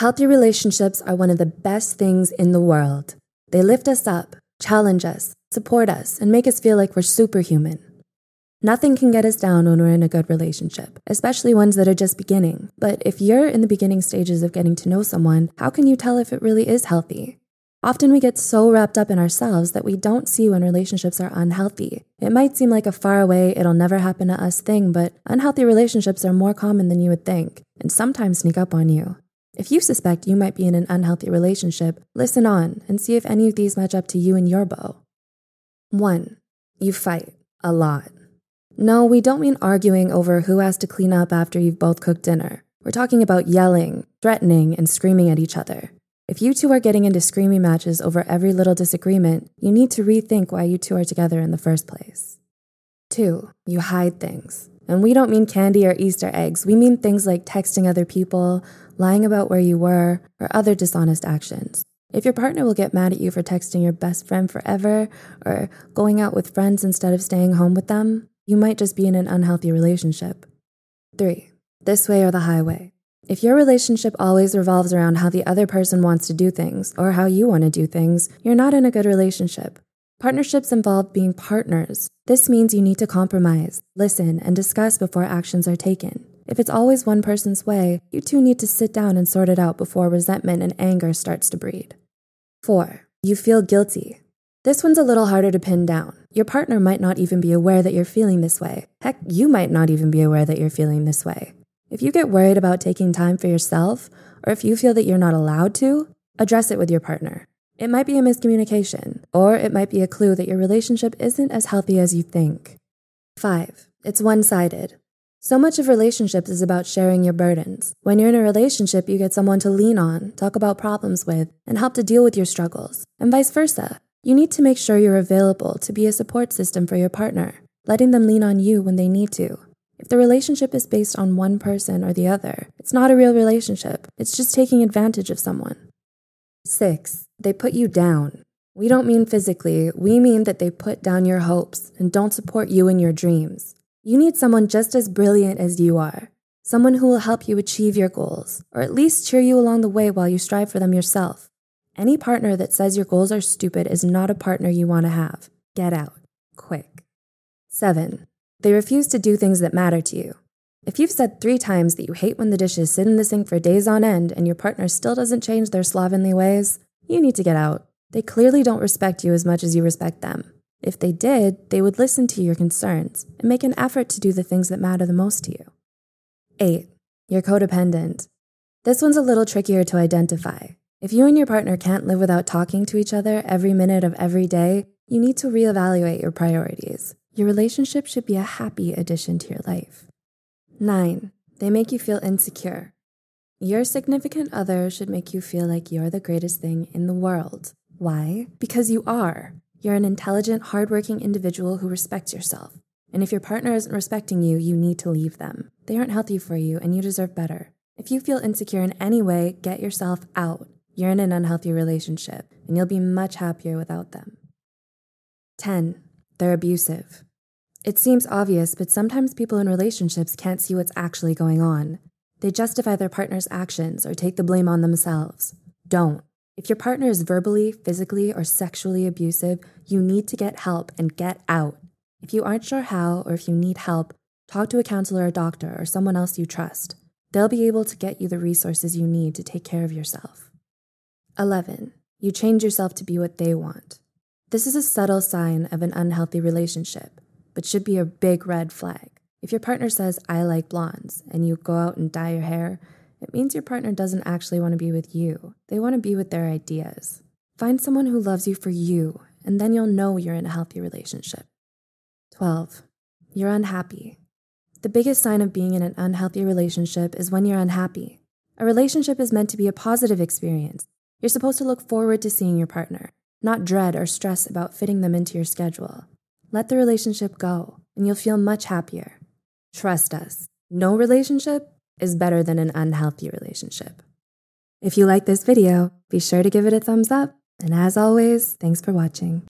Healthy relationships are one of the best things in the world. They lift us up, challenge us, support us, and make us feel like we're superhuman. Nothing can get us down when we're in a good relationship, especially ones that are just beginning. But if you're in the beginning stages of getting to know someone, how can you tell if it really is healthy? Often we get so wrapped up in ourselves that we don't see when relationships are unhealthy. It might seem like a far away, it'll never happen to us thing, but unhealthy relationships are more common than you would think and sometimes sneak up on you. If you suspect you might be in an unhealthy relationship, listen on and see if any of these match up to you and your beau. 1. You fight a lot. No, we don't mean arguing over who has to clean up after you've both cooked dinner. We're talking about yelling, threatening, and screaming at each other. If you two are getting into screaming matches over every little disagreement, you need to rethink why you two are together in the first place. 2. You hide things. And we don't mean candy or Easter eggs. We mean things like texting other people, lying about where you were, or other dishonest actions. If your partner will get mad at you for texting your best friend forever, or going out with friends instead of staying home with them, you might just be in an unhealthy relationship. 3. This way or the highway. If your relationship always revolves around how the other person wants to do things or how you want to do things, you're not in a good relationship. Partnerships involve being partners. This means you need to compromise, listen, and discuss before actions are taken. If it's always one person's way, you two need to sit down and sort it out before resentment and anger starts to breed. 4. You feel guilty. This one's a little harder to pin down. Your partner might not even be aware that you're feeling this way. Heck, you might not even be aware that you're feeling this way. If you get worried about taking time for yourself, or if you feel that you're not allowed to, address it with your partner. It might be a miscommunication, or it might be a clue that your relationship isn't as healthy as you think. 5. It's one sided. So much of relationships is about sharing your burdens. When you're in a relationship, you get someone to lean on, talk about problems with, and help to deal with your struggles, and vice versa. You need to make sure you're available to be a support system for your partner, letting them lean on you when they need to. If the relationship is based on one person or the other, it's not a real relationship. It's just taking advantage of someone. 6. They put you down. We don't mean physically, we mean that they put down your hopes and don't support you in your dreams. You need someone just as brilliant as you are, someone who will help you achieve your goals, or at least cheer you along the way while you strive for them yourself. Any partner that says your goals are stupid is not a partner you want to have. Get out. Quick. 7. They refuse to do things that matter to you. If you've said three times that you hate when the dishes sit in the sink for days on end and your partner still doesn't change their slovenly ways, you need to get out. They clearly don't respect you as much as you respect them. If they did, they would listen to your concerns and make an effort to do the things that matter the most to you. 8. You're codependent. This one's a little trickier to identify. If you and your partner can't live without talking to each other every minute of every day, you need to reevaluate your priorities. Your relationship should be a happy addition to your life. 9. They make you feel insecure. Your significant other should make you feel like you're the greatest thing in the world. Why? Because you are. You're an intelligent, hardworking individual who respects yourself. And if your partner isn't respecting you, you need to leave them. They aren't healthy for you, and you deserve better. If you feel insecure in any way, get yourself out. You're in an unhealthy relationship, and you'll be much happier without them. 10. They're abusive. It seems obvious, but sometimes people in relationships can't see what's actually going on. They justify their partner's actions or take the blame on themselves. Don't. If your partner is verbally, physically, or sexually abusive, you need to get help and get out. If you aren't sure how, or if you need help, talk to a counselor or doctor or someone else you trust. They'll be able to get you the resources you need to take care of yourself. 11. You change yourself to be what they want. This is a subtle sign of an unhealthy relationship but should be a big red flag. If your partner says, I like blondes, and you go out and dye your hair, it means your partner doesn't actually want to be with you. They want to be with their ideas. Find someone who loves you for you, and then you'll know you're in a healthy relationship. 12. You're unhappy. The biggest sign of being in an unhealthy relationship is when you're unhappy. A relationship is meant to be a positive experience. You're supposed to look forward to seeing your partner, not dread or stress about fitting them into your schedule. Let the relationship go, and you'll feel much happier. Trust us, no relationship is better than an unhealthy relationship. If you like this video, be sure to give it a thumbs up. And as always, thanks for watching.